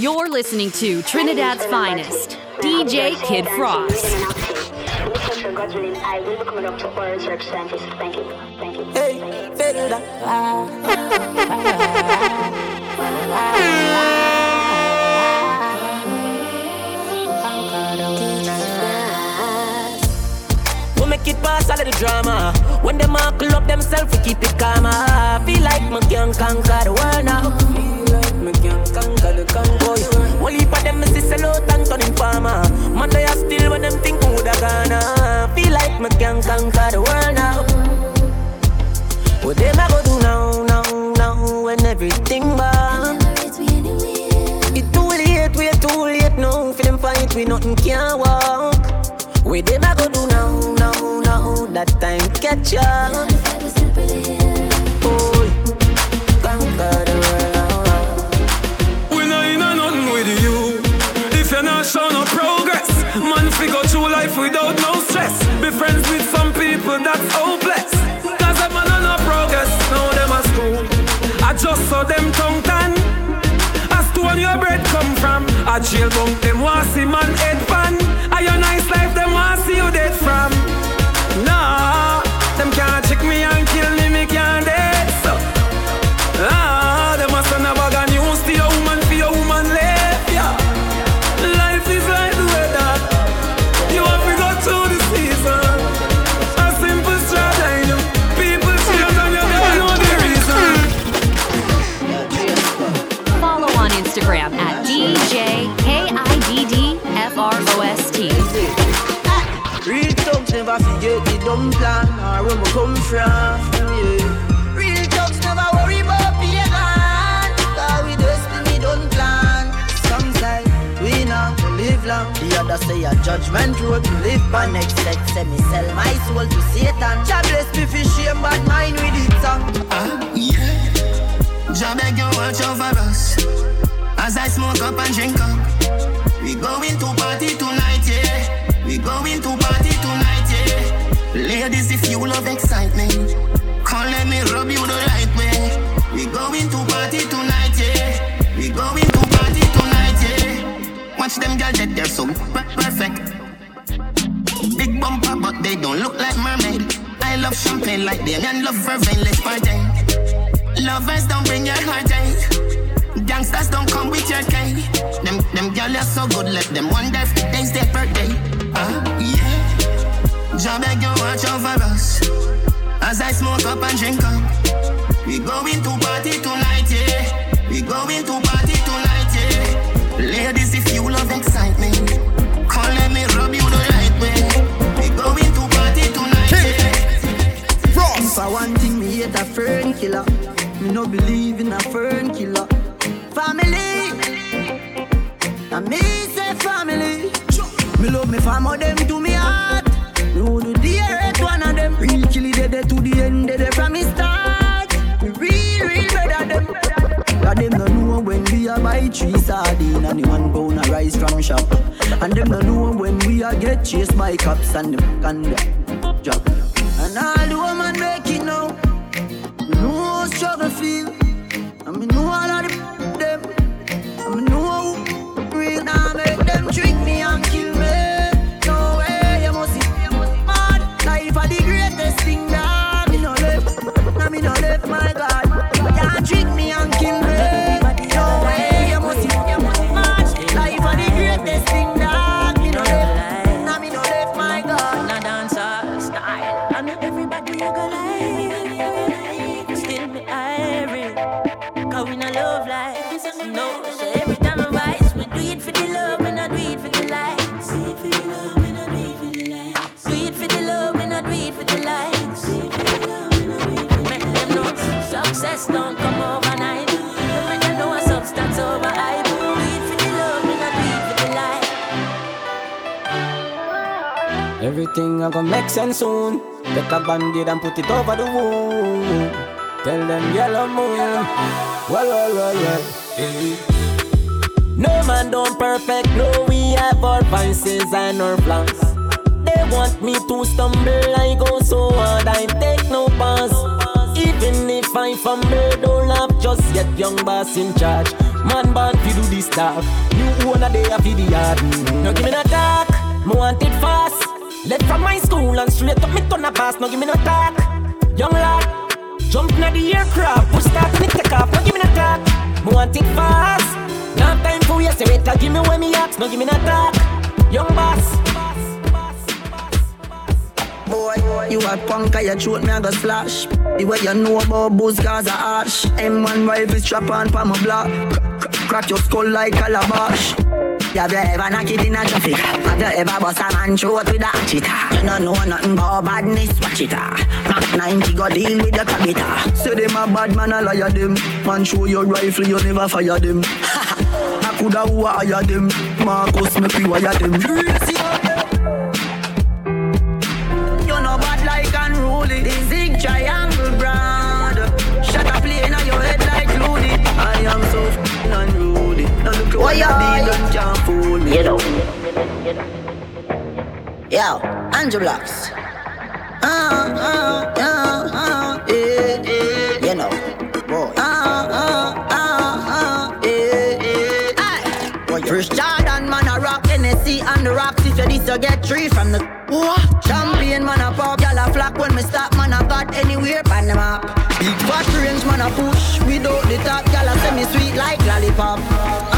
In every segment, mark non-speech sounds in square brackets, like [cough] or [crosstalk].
You're listening to Trinidad's finest, DJ Kid Frost. I will be coming up to Orange representatives. Thank you. Thank you. Hey, Felda. We make it pass all of the drama. When them all club themselves, we keep it calm. I feel like me can conquer the world now. Me can conquer the convoy. Of them they still when them think who gonna. Feel like me can conquer the world now. What them I go do now, now, now when everything bad? It too late, we too late now. For them fight, we nothing can walk. Them I go do now, now, now. That time catch up. Oh, conquer without no stress. Be friends with some people that's hopeless. Cause man on no progress, now them a school. I just saw them tongue tan. As to when your bread come from, a jail bunk them want see man head pan. Are your nice Real thugs never worry about. Cause we destiny don't plan. Some say we not live long. The other say a judgment road to live by. Next set say me sell my soul to Satan. Jah bless me for shame, but mine with it song. Ah, yeah. Jah beg you watch over us as I smoke up and drink up. We going to party tonight, yeah. We going to party tonight. Ladies, if you love excitement, come let me rub you the right way. We going to party tonight, yeah. We going to party tonight, yeah. Watch them girls that they're so perfect. Big bumper, but they don't look like mermaid. I love champagne like them and love vervain. Let's party. Lovers don't bring your heart ache. Gangsters don't come with your cake. Them them girls are so good, let them wonder if today's their birthday. Ah, yeah. Jah beg you watch over us as I smoke up and drink up. We going to party tonight, yeah. We going to party tonight, yeah. Ladies, if you love excitement, come let me rub you the right way. We going to party tonight, yeah. Frost. For one thing, me hate a fern killer. Me no believe sardine and the one pound a rice from shop. And them no know when we a get chased by cops and them can drop. And all the Sense soon. Get a band-aid and put it over the wound. Tell them yellow moon. Well, well, well, well. No man don't perfect, no we have our vices and our flaws. They want me to stumble, I go so hard, I take no pause. Even if I fumble, don't laugh, just yet young boss in charge. Man born fi do this stuff. You own a day of the yard. Mm. No give me no talk. Me want. Left from my school and straight up me turn a pass. No give me no talk. Young lad, jump in the aircraft. Push start and it take off. No give me no talk. Me want it fast. No time for you. Say wait, give me when me ask. No give me no talk. Young boss. Boy, you a punk, I shoot me, I go slash. The way you know about booze, cause I arch. M1 rifle strap on for my block. Crack your skull like calabash. Have you ever knocked it in a traffic? Have you ever bust a man throat with a hatchet? You don't know nothing about badness, watch it ah. Mac 90 go deal with the cabita Say them a bad man, I liar them Man show your rifle, you never fire them [laughs] I coulda wire them Marcus, me pre wire them You know bad like unruly. The zig triangle brand. Shut up, playing on your head like Looney. I am so f***ing unruly. Now look what you did, know. Yo, Blocks. Uh, uh, uh, uh. You know. Uh, uh, uh, uh, yeah, yeah. First Jordan, man, I rock Hennessy and the rocks. If you this, you get three from the. What? Champagne, man, I pop, y'all a flock when me stop, man, I got anywhere pan them up. Big fat range, man, I push without the top, y'all a semi sweet like lollipop.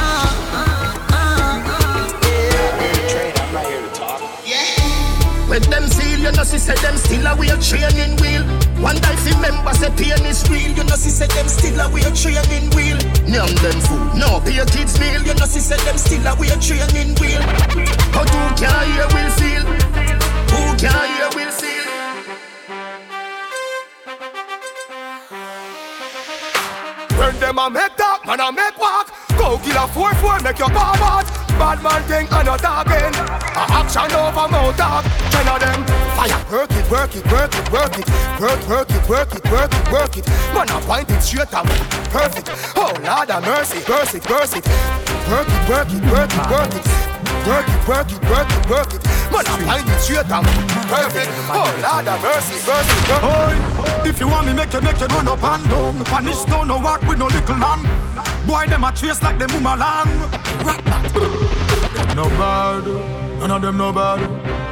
You know, see, say them still a wear training wheel. One day, if remember, say pain is real. You know, see, say them still a wear training wheel. Name them fool, no pay your kids meal. You know, see, say them still a wear training wheel. How do can't hear will feel? Who can hear will see. When them a make talk, man a make walk. Go kill a four four, make your car out. Bad man thing and a talking. A action over mouth talk. Ten of them fire. Work it, work it, work it, work it. Work, work it, work it, work it, work it. Man a point it straight up. Perfect. Oh Lord of mercy, mercy, mercy. Work it, work it, work it, work it. Work it, work it, work it, work it. Man, I find it straight and perfect. Oh, Lord of mercy, mercy, mercy. if you want me, make you, make you run up and down. Punish don't no walk with no little lamb. Boy, them a trace like them mama lamb. No bad, none of them no bad.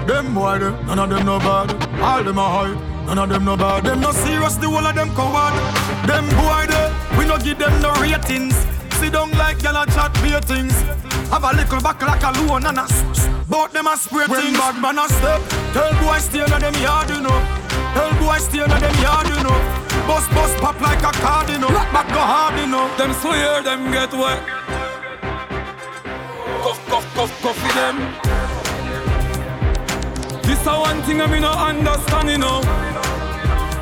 Them boy, them, none of them no bad. All them a hype. None of them no bad, them no serious, the whole of them coward. Them boy, they, we no give them no ratings. Sit down like gyal a chat beer things. Have a little back like a loan and a Bout them a spray when things. bad man a step, tell boy stay in them yard, you know. Tell boy stay in them yard, you know. Bust bust pop like a card, you know. Back go hard, you know. Them swear them get wet. Cuff cuff cuff cuff them. This a one thing I me no understand, you know.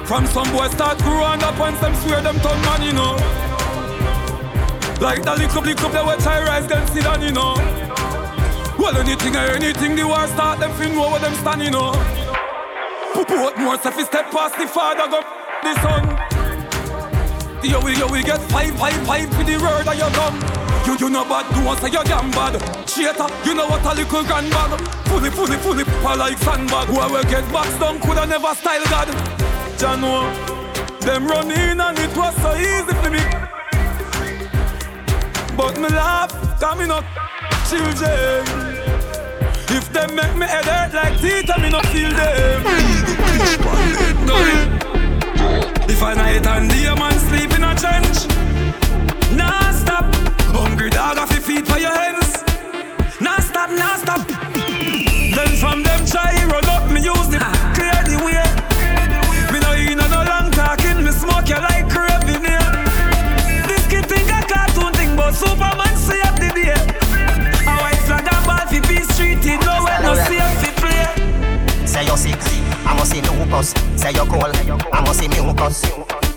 From some boy start growing up and some swear them turn man, you know. Like the little little they watch I rise them sit down, you know. Well, anything or anything, the war start them fin know where them stand, you know. Put more stuff step past the father go the son. Yo, we, yo, we get five, five, five with the word of your gun. You, you know bad, do want say you're damn bad. Cheater, you know what a little grandbag. Fully, fully, fully, papa like sandbag. Where we get boxed down, coulda never style God. Jano, them run in and it was so easy for me. But me laugh, me not children. If them make me hurt like teeth, I me not feel them. if I night and day a man sleep in a trench, nah stop. Hungry dog off your feet for your hands. Nah stop, nah stop. Then from them try run up, me use the ah. clear the way. Me no in no long talking, me smoke you like craving here. This kid think a cartoon thing, but Superman save the day. A white flag and ball fi be street, it no way no safe fi play. Say you're sick, I must see lupus. Say you're cold, I must see mucus.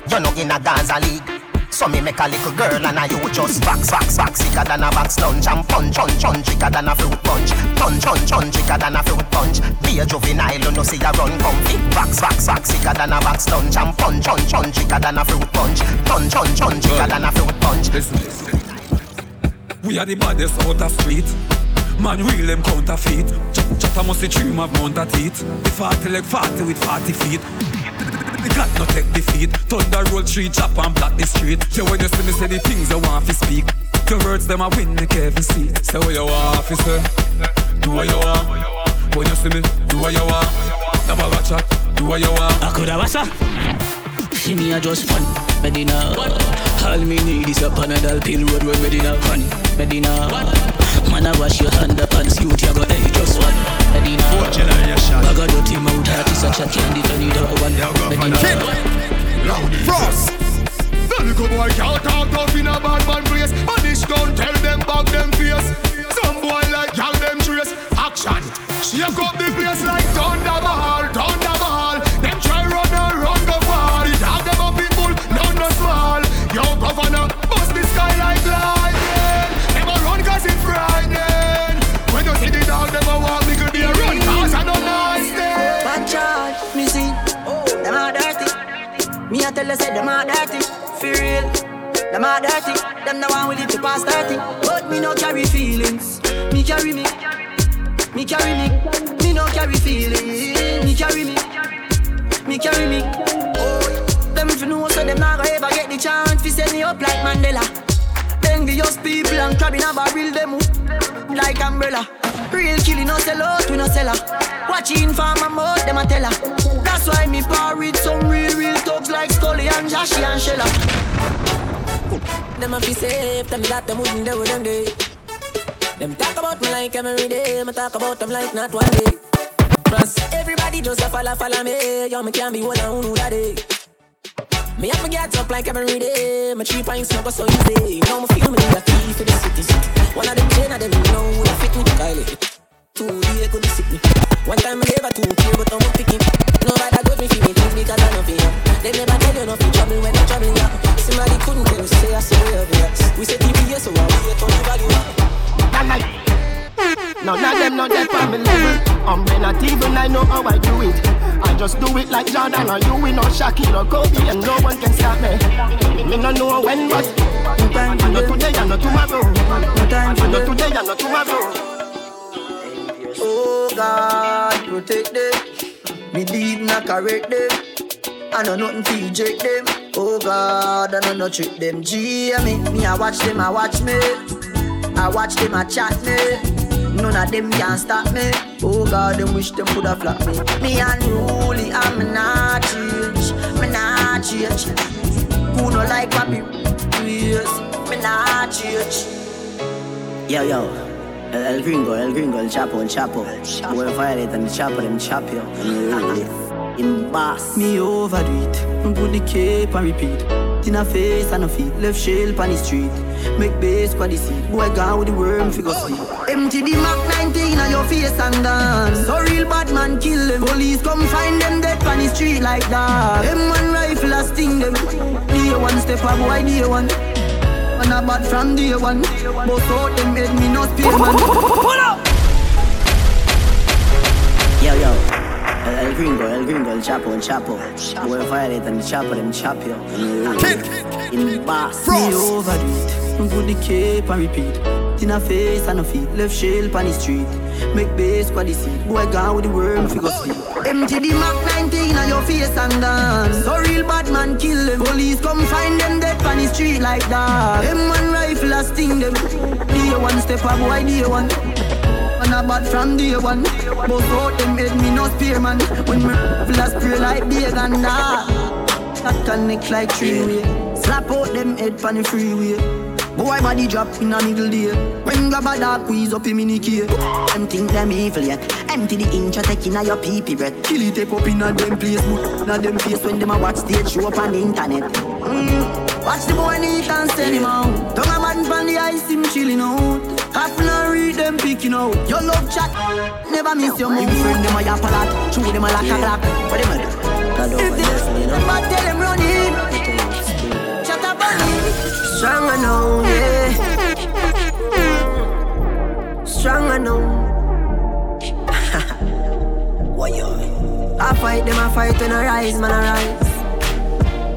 You're not in a Gaza league. So me make a little girl and I you just box, box, box Sicker than a box lunch and punch, punch, punch. Sicker than a fruit punch Punch, punch, punch. Sicker than a fruit punch. Be a juvenile, you know see a run comfy Box, box, box Sicker than a box lunch and punch, punch, punch. Sicker than a fruit punch Punch, punch, punch. Sicker than a fruit punch. Listen, listen. We are the baddest out of the street. Man, real them counterfeit. Ch- Chatter must dream of mount a teeth. The 40 like 40 with 40 feet. The cat no take defeat. Thunder roll tree, chop and block the street. Yeah, when you see me say the things I want to speak. Your words them a win me Kevin see. Say what you want, officer. Do what you want. When you see me, do what you want. Never watch out. Do what you want. I coulda wassa. See me a just fun. Medina. All me need is a Panadol pill. Road road Medina. Fun. Medina. Man, I wash your hand up and see what you got. Hey, just one. Medina. I got dirty mouth. Heart is such a candy. Don't need a one. Medina. Loud Frost. The little boy can't talk tough in a bad man place. Punish gun, tell them back them face. Some boy like y'all them trace. Action. Shake up the place like thunder thunder tell you say them are dirty. For real. Them are dirty. Them the one with it to pass 30. But me no carry feelings. Me carry me. Me carry me. Me no carry feelings. Me carry me. Me carry me. Oh, them if you know so them not gonna ever get the chance to set me up like Mandela. Envious people and crab in a barrel them up like umbrella. Real killing no sell out, we no sell her. Watching for my mouth, them a tell her. That's why me par with some real, real thugs like Scully and Joshy and Shella. Them a fi safe, them that them wouldn't do them day. Them talk about me like every day, me talk about them like not one day. Plus, everybody just a follow, follow me, yo, me can't be one on who that day. Me have to get up like every day, my three pints no go so easy. Now me feel me need a key for the city. One of them chain of them, you know, who fit me, Kylie. Two day could sick me. One time I gave a two care, but I'm picking. Nobody got me feel me things because I know fear. They never tell you nothing trouble when I trouble ya. Somebody couldn't tell you say I we have it. We say TBS, so I wait on the value. Not like None of them know that me level. I'm not even I know how I do it. I just do it like Jordan or you, we know Shaquille or Kobe, and no one can stop me. Me no know when, but I know today, I know tomorrow. I know today, I know tomorrow. Oh God, protect them. Me lead not correct them. I know nothing to eject them. Oh God, I know no trick them. G, I me, me I watch them, I watch me. I watch them, I chat me. None of them can stop me. Oh God, them wish them coulda flop me. Me unruly, I'm not change. Me not change. Who no like papi? Yes, me not change. Yo, yo. El, el gringo, el gringo, el chapo, el chapo. Boy violate and the chapo, them. And you really in boss. Me overdo it. Put the cape and repeat. In a face and a feet, left shell on the street. Make base squad the seat. Boy gone with the worm figure sleep. Empty the Mac 19 on your face and dance. So real bad man kill them. Police come find them dead on the street like that. Them one rifle a sting them. Day one step up, boy day one. Man a bad from day one. But out them head me no spear man. Pull up. Yo, yo. El, el gringo, el gringo, el chapo, el chapo. Violate and the chapo, them. And you really in boss. Me overdo it. Me put the cape and repeat. In a face and a feet, left shell on the street. Make base squad the seat. Boy gone with the worm figure sleep. Empty the Mac 19 on your face and dance. So real bad man kill them. Police come find them dead on the street like that. Them one rifle a sting them. Day one step up, boy day one. Man a bad from day one. But out them head me no spear man. When me a spray like big and that. That connect like three way. Slap out them head on the freeway. Boy my body drop in a middle day. When grab a dark squeeze up him in the key. Them think them evil yet. Empty the inch you take in a your pee pee breath. Kill it tape up in a them place But na them face when them a watch stage show up on the internet. Mm. Watch the boy neat and send him out Tongue a man from the ice him chilling out. Half na read them picking out. Your love chat Never miss your mouth. Him friend them a yap a lot. Chew them a lock a glock What them a do? If they But tell them run up on Stronger now, yeah. Stronger now. [laughs] Why yo? I fight them, I fight when I rise, man, I rise.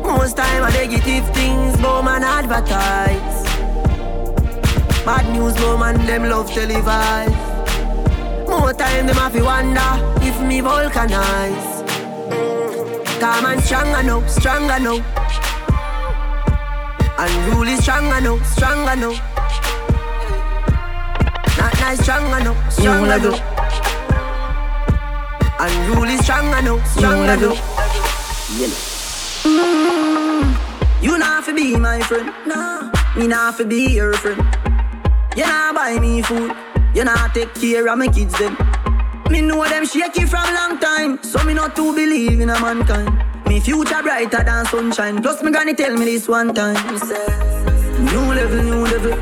Most time I negative things, but man advertise. Bad news, but man them love televise. More time them have to wonder if me vulcanize. Mm. Come on, stronger now, stronger now. Stronger now, stronger now. I strong enough, strong enough. And rule strong enough, strong enough. You know. Mm, you not fi be my friend, nah. Me not fi be your friend. You not buy me food. You not take care of my kids them. Me know them shaky from long time, so me not to believe in a mankind. Me future brighter than sunshine. Plus me gonna tell me this one time. New level, new level,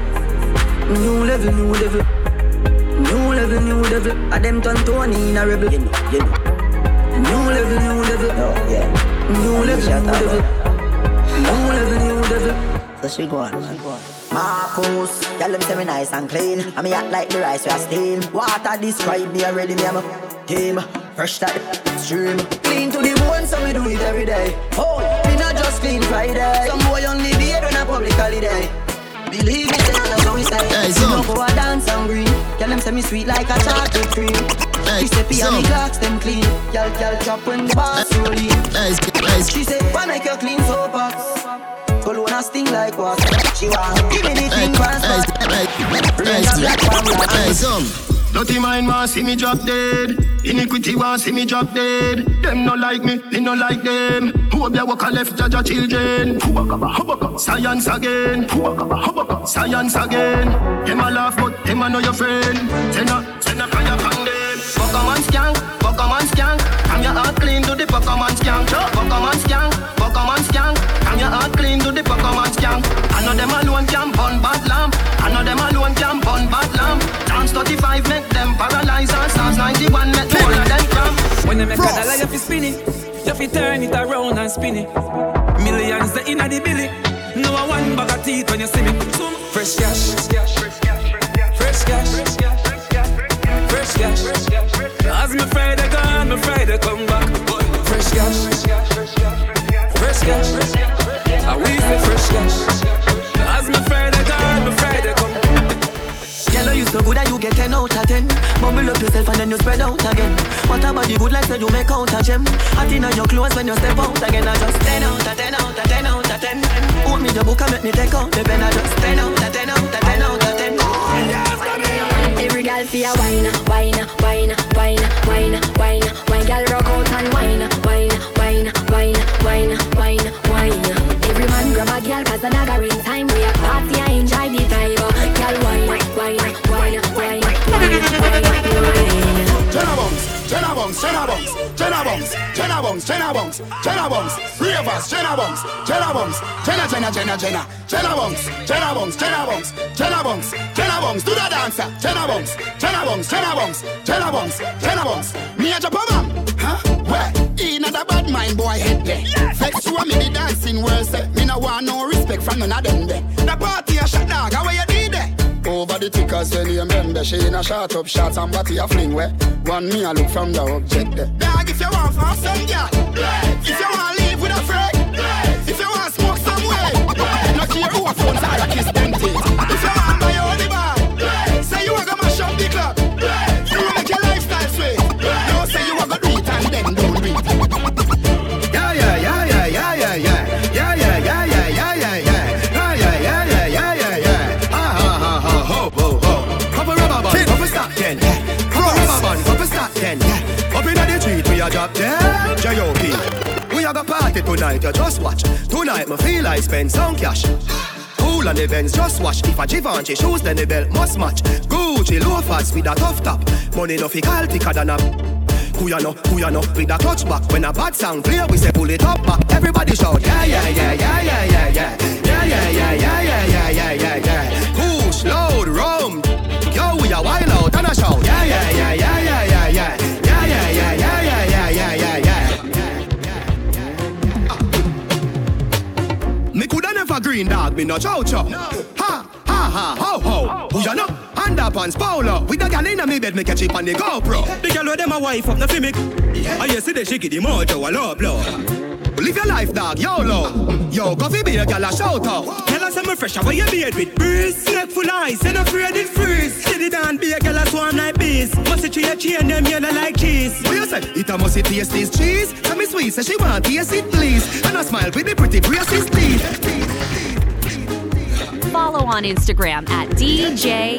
new level, new level, new level, new level. I them turn Tony in a rebel. You know, you know. New level, new level, oh, yeah. New level, new level, new level, new level. So she go on, she go on. Marcus, y'all them say me nice and clean. And me act like the rice we are steam. Water describe me already, me I'm a team. Fresh that stream. Clean to the bone, so we do it every day. Oh, me not just clean Friday. Some boy only be on a public holiday. Believe me, that's how we say. Hey, so. No go a dance on green. Tell them say me sweet like a chocolate cream. Hey, she say pee so. me clocks them clean. Y'all, y'all chop when the boss rolling. Hey, hey. She say why make you clean so pots? Cologne sting like what? She want give me the thing for spot. Bring a black one black. Dirty mind want see me drop dead. Iniquity want see me drop dead. Them no like me, me no like them. Who up there walk a left judge children? Science again. Science again. Them a laugh but them a know your friend. Send a, send a fire from them. Pokemon skank, Pokemon skank. Come your heart clean to the Pokemon skank. Pokemon skank, Pokemon skank. Come your heart clean to the Pokemon skank. I know them alone can burn stars 91 make all of them cramp. When they make a dollar, you fi spin it. You fi turn it around and spin it. Millions the inna the billy. No one bag of teeth when you see me. Fresh cash. Fresh cash. Fresh cash. Fresh cash. As me Friday gone, me Friday come back. Fresh cash. Fresh cash. I we say fresh cash. As me Friday so good that you get 10 out of 10 Bubble up yourself and then you spread out again. What about the good like say you make out a gem. Hot in your clothes when you step out again. I just 10 out of 10 out of 10 out of 10 Hold me the book and make me take out the pen. I just 10 out of 10 out of 10 out of 10 Every girl feel a wine, wine, wine, wine, wine, wine Wine girl rock out and wine, wine, wine, wine, wine, wine, wine Every man grab a girl cause a in time. We a party I enjoy the vibe Jenna Bunks, Jenna Bunks, Jenna Bunks, Jenna Bunks, Jenna Bunks, Jenna Bunks, three of us, Jenna Bunks, Jenna Bunks, Jenna, Jenna, Jenna, Jenna, Jenna Bunks, Jenna Bunks, Jenna Bunks, Jenna Bunks, Jenna Bunks, do the dancer, Jenna Bunks, Jenna Bunks, Jenna Bunks, Jenna Bunks, Jenna Bunks, me a Japan, huh? Where? In a bad mind boy head there. Vex you me the dancing worse. Me no want no respect from none of them there. The party a shot dog, how you did there? Over the tickers when you remember She in a shot up shots and body a fling where One me a look from the object there Dog if you want for some girl tonight, you just watch Tonight me feel I spend some cash Cool on the Benz, just watch If a Givenchy shoes, then the belt must match Gucci loafers with a tough top Money no fi call thicker than a who ya know, who ya know, with a clutch back When a bad sound clear, we say pull it up back Everybody shout, yeah, yeah, yeah, yeah, yeah, yeah, yeah Yeah, yeah, yeah, yeah, yeah, yeah, yeah, yeah, yeah Push, load, rum Yo, we a wild out and a shout Yeah, yeah, yeah, yeah, yeah, yeah, yeah green dog, me no chow chow. Ha, ha, ha, ho, ho. Who ya know? Underpants polo. With a gal inna me bed, me catch it on the GoPro. The girl with them a wife up, no fi me. I hear see the she give the mojo a low blow. Live your life, dog, YOLO. Yo, coffee be a gal a shout out. Tell us I'm fresh, how you beard with breeze. Neck full ice, and afraid it freeze. Steady down, be a gal a swarm like bees. Must it a chain, them yellow like cheese. What you say? It a must taste this cheese. Tell me sweet, say she want taste it, please. And I smile with the pretty braces teeth. Follow on Instagram at DJ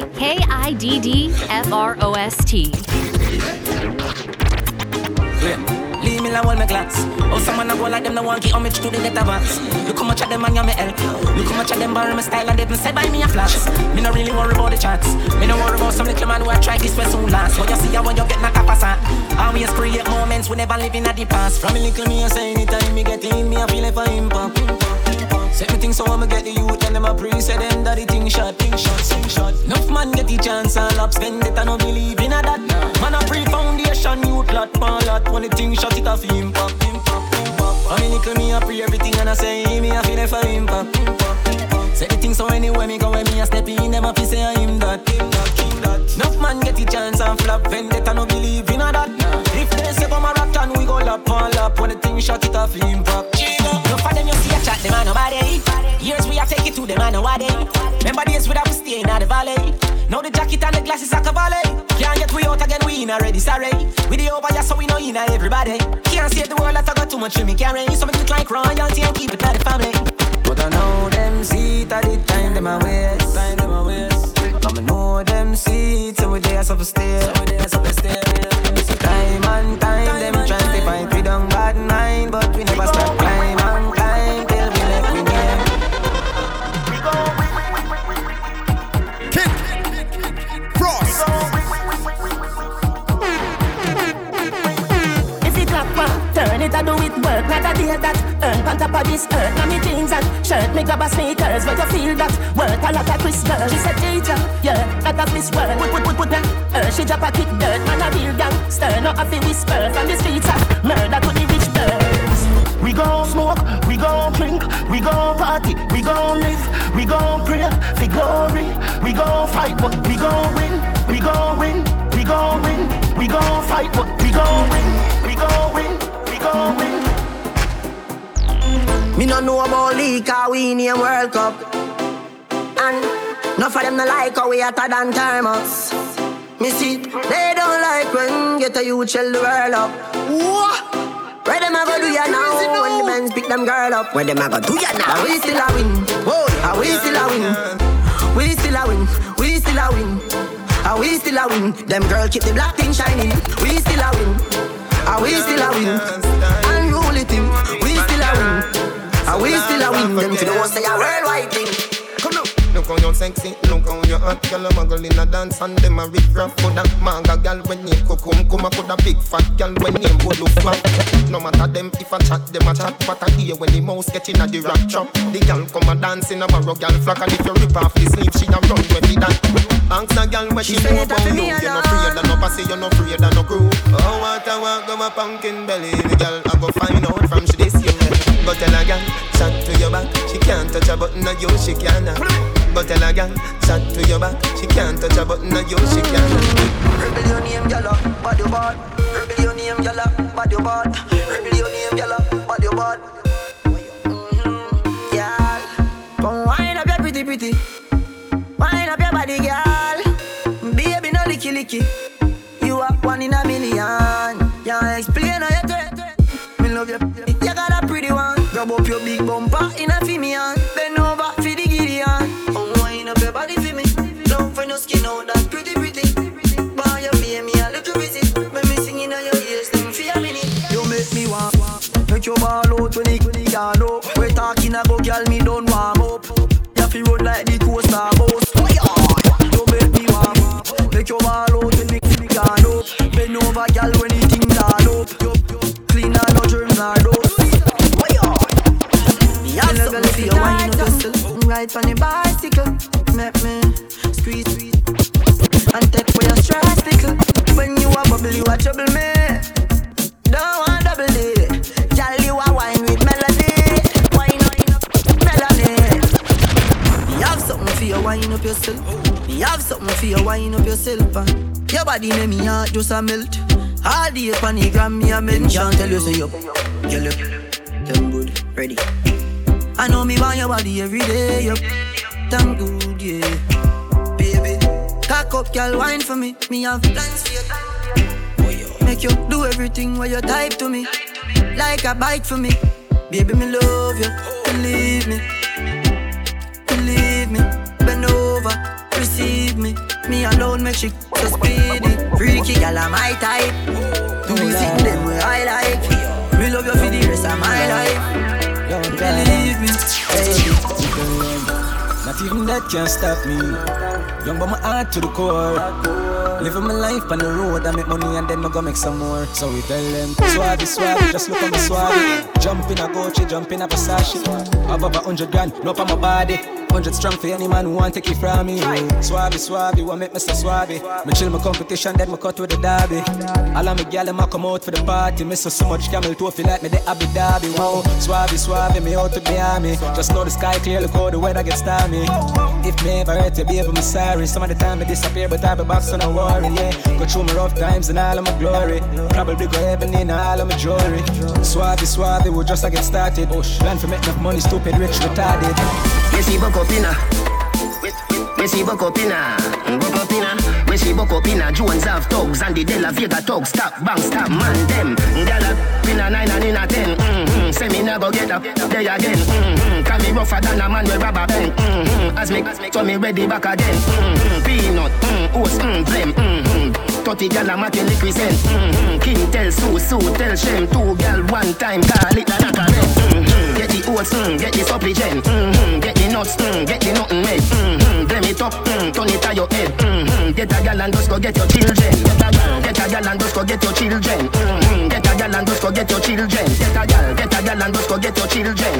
Leave me alone my. Oh, someone I go like them, no one give homage to the. Look how much of them me help. Look how much of them borrow my style and didn't say buy me a flash. Me no really worry about the chats. Me no worry about some little man who I try this way soon last. What you see, when you get create moments we never live in past. From little me, I say anytime me get in, me I feel like think so I'ma get and them a pre Say them that the thing shot, thing shot, sing shot. Enough man get the chance and lap spend it I no believe in a that. Man a pre-foundation, youth lot, pan lot. When the thing shot it a fi impact, impact, impact I mean little me a pre everything and I say me a feel there for impact, impact Say the thing so anywhere me go when me a step in Them a fi say I him that, him that, him that man get the chance and flap vendetta no believe in a that. If say come a rock and we go lap on lap When the thing shot it a fi impact Enough of them you see a chat, them a nobody Years we have take it to them, why they. Remember days we have to stay in the valley. Now the jacket and the glasses are cavalry. Can't get we out again, we in already, sorry. We the over, yeah, so we know in everybody. Can't save the world, I got too much to me carry. So make it like royalty and keep it by the family. But I know them see that it at the time, them a waste. Time them a waste. But I know them it, so we there, so we stay. So we there, so we stay. Time and time, them trying to fight, we don't bad mind, but we never stop this world. Put, put, put, put that. Uh, she drop a kick dirt, man a real gangster. Not a fi whisper from the streets of murder to the rich birds. We gon' smoke, we gon' drink, we gon' party, we gon' live, we gon' pray for glory. We gon' fight, but we gon' win, we gon' win, we gon' win, we gon' fight, but we gon' win, we gon' win, we gon' win. Me no know about league, cause we in a World Cup. And no for them no like how we hotter than thermos. Me see, they don't like when get a youth shell the world up. What? Where them a go do ya now? When the men pick them girl up, where them a go do ya now? And we still a win, whoa, and we still a win. We still a win, we still a win. And we still a win. Them girl keep the black thing shining. We still a win, and we still a win. Unruly thing, we still a win. And we still a win. Them to the one say a worldwide thing. Come now. Look how you sexy, look how you hot. Girl, a muggle in a dance and them a rip rap Coulda manga girl when name Kokum Kuma coulda big fat girl when name Bolu Flap No matter them if I chat, them a chat. But I hear when the mouse get in a the rap trap The girl come a dance in a barrow girl flock And if you rip off the sleeve, she a run when me that Ask a girl what she know about you. You no afraid of no pussy, you no afraid of no crew. Oh, what I want, go my pumpkin belly. The girl I go find out from she this you Go tell a girl, chat to your back She can't touch a button, of you she can't. But tell a girl, chat to your back She can't touch a button, of you she can't. Rebel your name, gyal, bad your bad. Rebel your name, gyal, bad your bad. Rebel your name, gyal, bad your bad. Mhm, Gyal, come wind up your pretty pretty. Wind up your body, gyal. Baby, no licky licky. Up your big bumper in wine up yourself. uh. Your body make me heart just a melt. All day on the gram, me a mention. Can't tell you say you, girl, you, them good, ready. I know me want your body every day, yup. Damn good, yeah. Baby, cock up, girl, wine for me. Me have plans for you. Make you do everything while you type to me. Like a bite for me. Baby, me love you. Believe me. Me alone make she so speedy. Freaky gal are my type. Do things them way I like. Me love you for the rest of my life. Believe me, baby. Not even that can stop me. Young but my heart to the core. Living my life on the road, I make money and then I go make some more. So we tell them, swabby, swabby, just look at me swabby. Jump in a Gucci, jump in a Versace. Above a hundred grand, no on my body. Hundred strong for any man who want take it from me. Swabby, swabby, what make me so swabby? Me chill my competition, then me cut with the derby. All of me gal them a come out for the party. Me so so much camel toe feel like me the Abu Dhabi. Wow, swabby, swabby, me out to Miami. Just know the sky clear, look how the weather gets stormy. If me ever hurt you, baby, me sorry. Some of the time me disappear, but I be back, so no worry. Yeah, go through my rough times and all of my glory. Probably go heaven in all of my jewelry. Swabby, swabby, we just a get started. Plan for make enough money, stupid, rich, retarded. Yes, he buck up inna. We see buck up inna, buck up inna. We see buck up inna. Jones have thugs and the De La Vega thugs. Stop, bang, stop, man them. Gyal a inna nine and inna ten. Mm-hmm. Say me never get up there again. Mm-hmm. Can me rougher than a man with rubber band. Mm-hmm. As me, so me ready back again. Mm-hmm. Peanut, mm, oats, mm, blem. Mm-hmm. 30 gal a matin liquid send. Mm-hmm. King tell Sue, Sue tell Shem. Two gal one time call it the knock mm-hmm. Get the oats, mm, get the supplement. Mm-hmm. Get the nuts, mm, get the nothing made. Mm-hmm. Blame it up, mm, turn it on your head. Mm-hmm. Get a gal and just go get your children. Get a gal, get a gal and just go get your children. Mm-hmm. Get a gal and just go get your children. Get a gal, get a gal and just go get your children.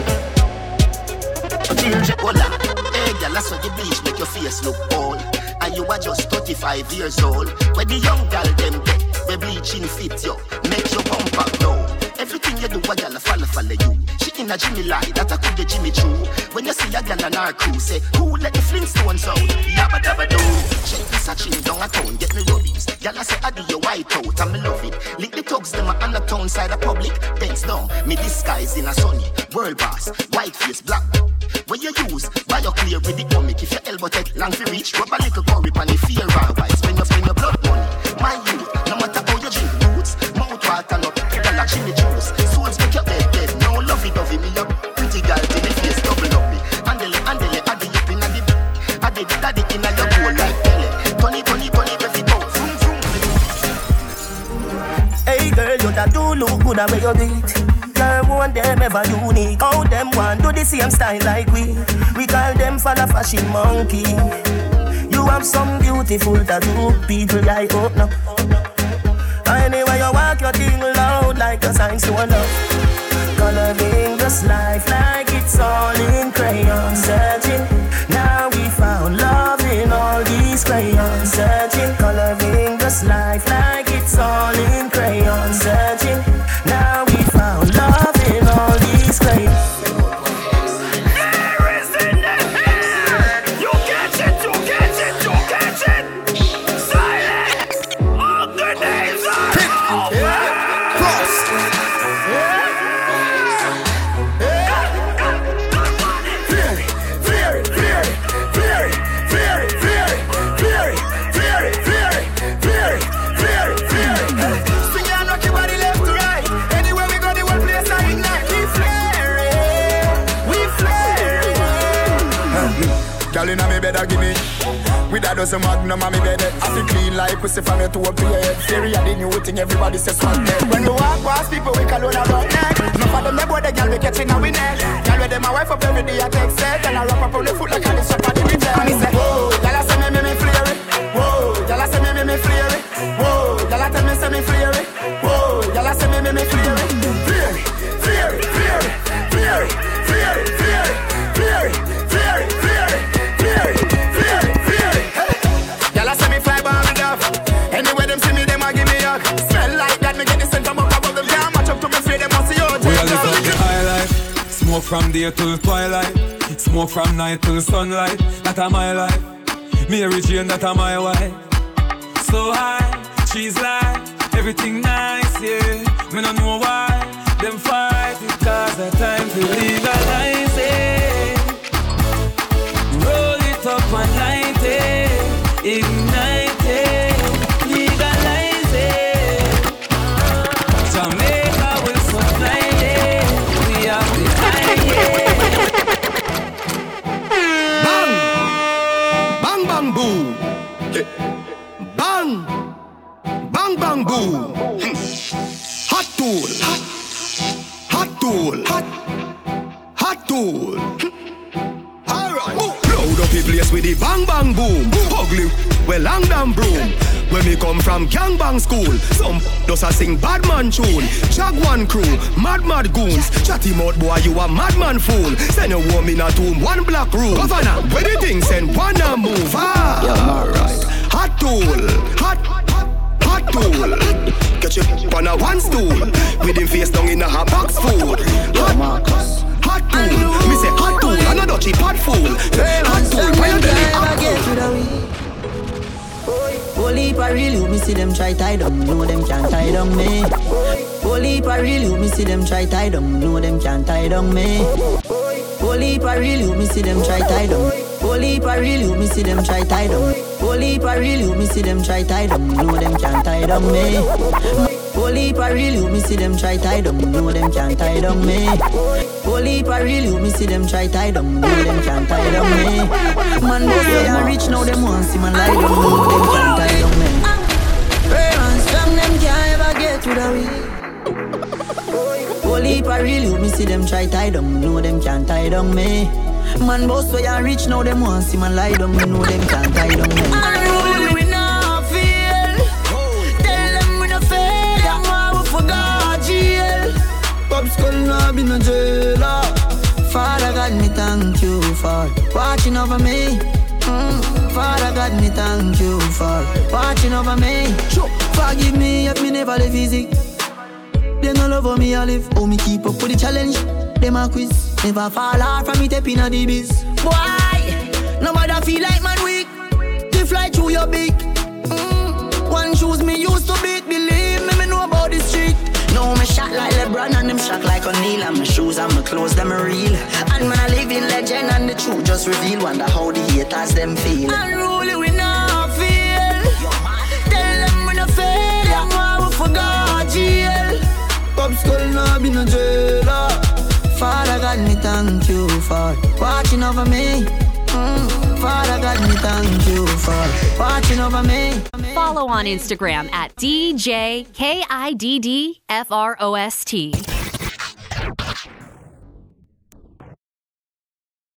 Children, hola. Hey, gal, I saw the bleach make your face look old. And you are just 35 years old. Where the young gal them get, we bleaching fit yo, make your bump up low. Everything you do, a gal follow follow you. She in a Jimmy lie, that I could the Jimmy Choo. When you see a gal on our crew, say, who let the Flintstones out? Yabba dabba do. Check this a chin down a town, get me rubbies. Gal I say, I do your white out, and me love it. Lick the thugs, them a on the town side of public. Bends down, me disguise in a sunny. World boss, white face, black. When you use, buy your clear with the comic. If your elbow take long to reach, rub a little curry pan the fear alright. Spend your, spend your blood money. My youth, no matter how you drink boots, mouth water, no, gal a chili addy the in a your bowl like belly. Tony, Tony, Tony, if it out, vroom, vroom. Hey girl, you that do look good at where you it. Girl, one them ever unique. How them want do the same style like we. We call them for the fashion monkey. You have some beautiful tattoo, people like oh no. Anyway, you walk your thing loud like a sign to love. Coloring this life like it's all in crayon. Searching, Searching for ring, just life, life. Girl inna me bed a give me With a dozen magnum on me bed eh. I feel clean like pussy from your toe up to your head. Theory of the new thing everybody says swag dead When we walk past people we call on about neck. No for them they boy the girl we catching a we neck. Girl with them a wife up every day I take set. Girl I wrap up on the foot like a this up on the reject And me say whoa Girl I say me me me flare it. Whoa Girl I say me me me flare it. Whoa Girl I tell from day till twilight. Smoke from night till sunlight. That a my life. Mary Jane, that a my wife. So high, she's like everything nice, yeah. Me no know why them fight because the time to legalize Me come from gangbang school, some does a sing badman tune. Jaguan crew, mad mad goons. Chatty mouth boy, you a madman fool. Send a woman a tomb, one black room. Governor, where the thing send one a move. Ah, yeah, alright. Hot tool, hot, hot tool. Catch you on a one stool, with him face down in a hot box food. Hot see them try tie down, know them can't tie down me. Heap a you, me see them try tie down, know them can't tie down me. Heap a you, me see them try tie. Whole heap a you, me see them try tie. Whole heap a you, me see them try tie down, know them can't tie down me. Heap a you, me see them try tie down, know them can't tie down me. Heap a you, me see them try tie down, know them can't tie down me. Man, say I'm rich now, them want see man lie down, know them can't tie to the way. Whole heap a real you, me see them try tie down, know them can't tie down me. Man, boss so you rich now, them want see man lie down, me know them can't tie down me. Unruly we not feel. Tell them we no fail, them want we forgot jail. Pop skull now be no jailer. Ah. Father God, me thank you for watching over me. Mm. Father God, me thank you for watching over me. Sure. Forgive me if me never live easy. They no love how me I live. Oh, me keep up with the challenge. Them a quiz. Never fall off from me tapping on the biz. Boy, nobody feel like man weak. To fly through your beak. Mm. One shoes me used to beat. Believe me, me know about the street. No, me shot like LeBron and them shot like O'Neal. And my shoes and my clothes, them real. And man, I live in legend and the truth just reveal. Wonder how the haters them feel. Unruly we not feel. Tell them we no fail. Them why we forgot jail. Pop skull now be no jailer. Father God, me thank you for watching over me. Mm. Father me thank you for watching over me. Follow on Instagram at DJ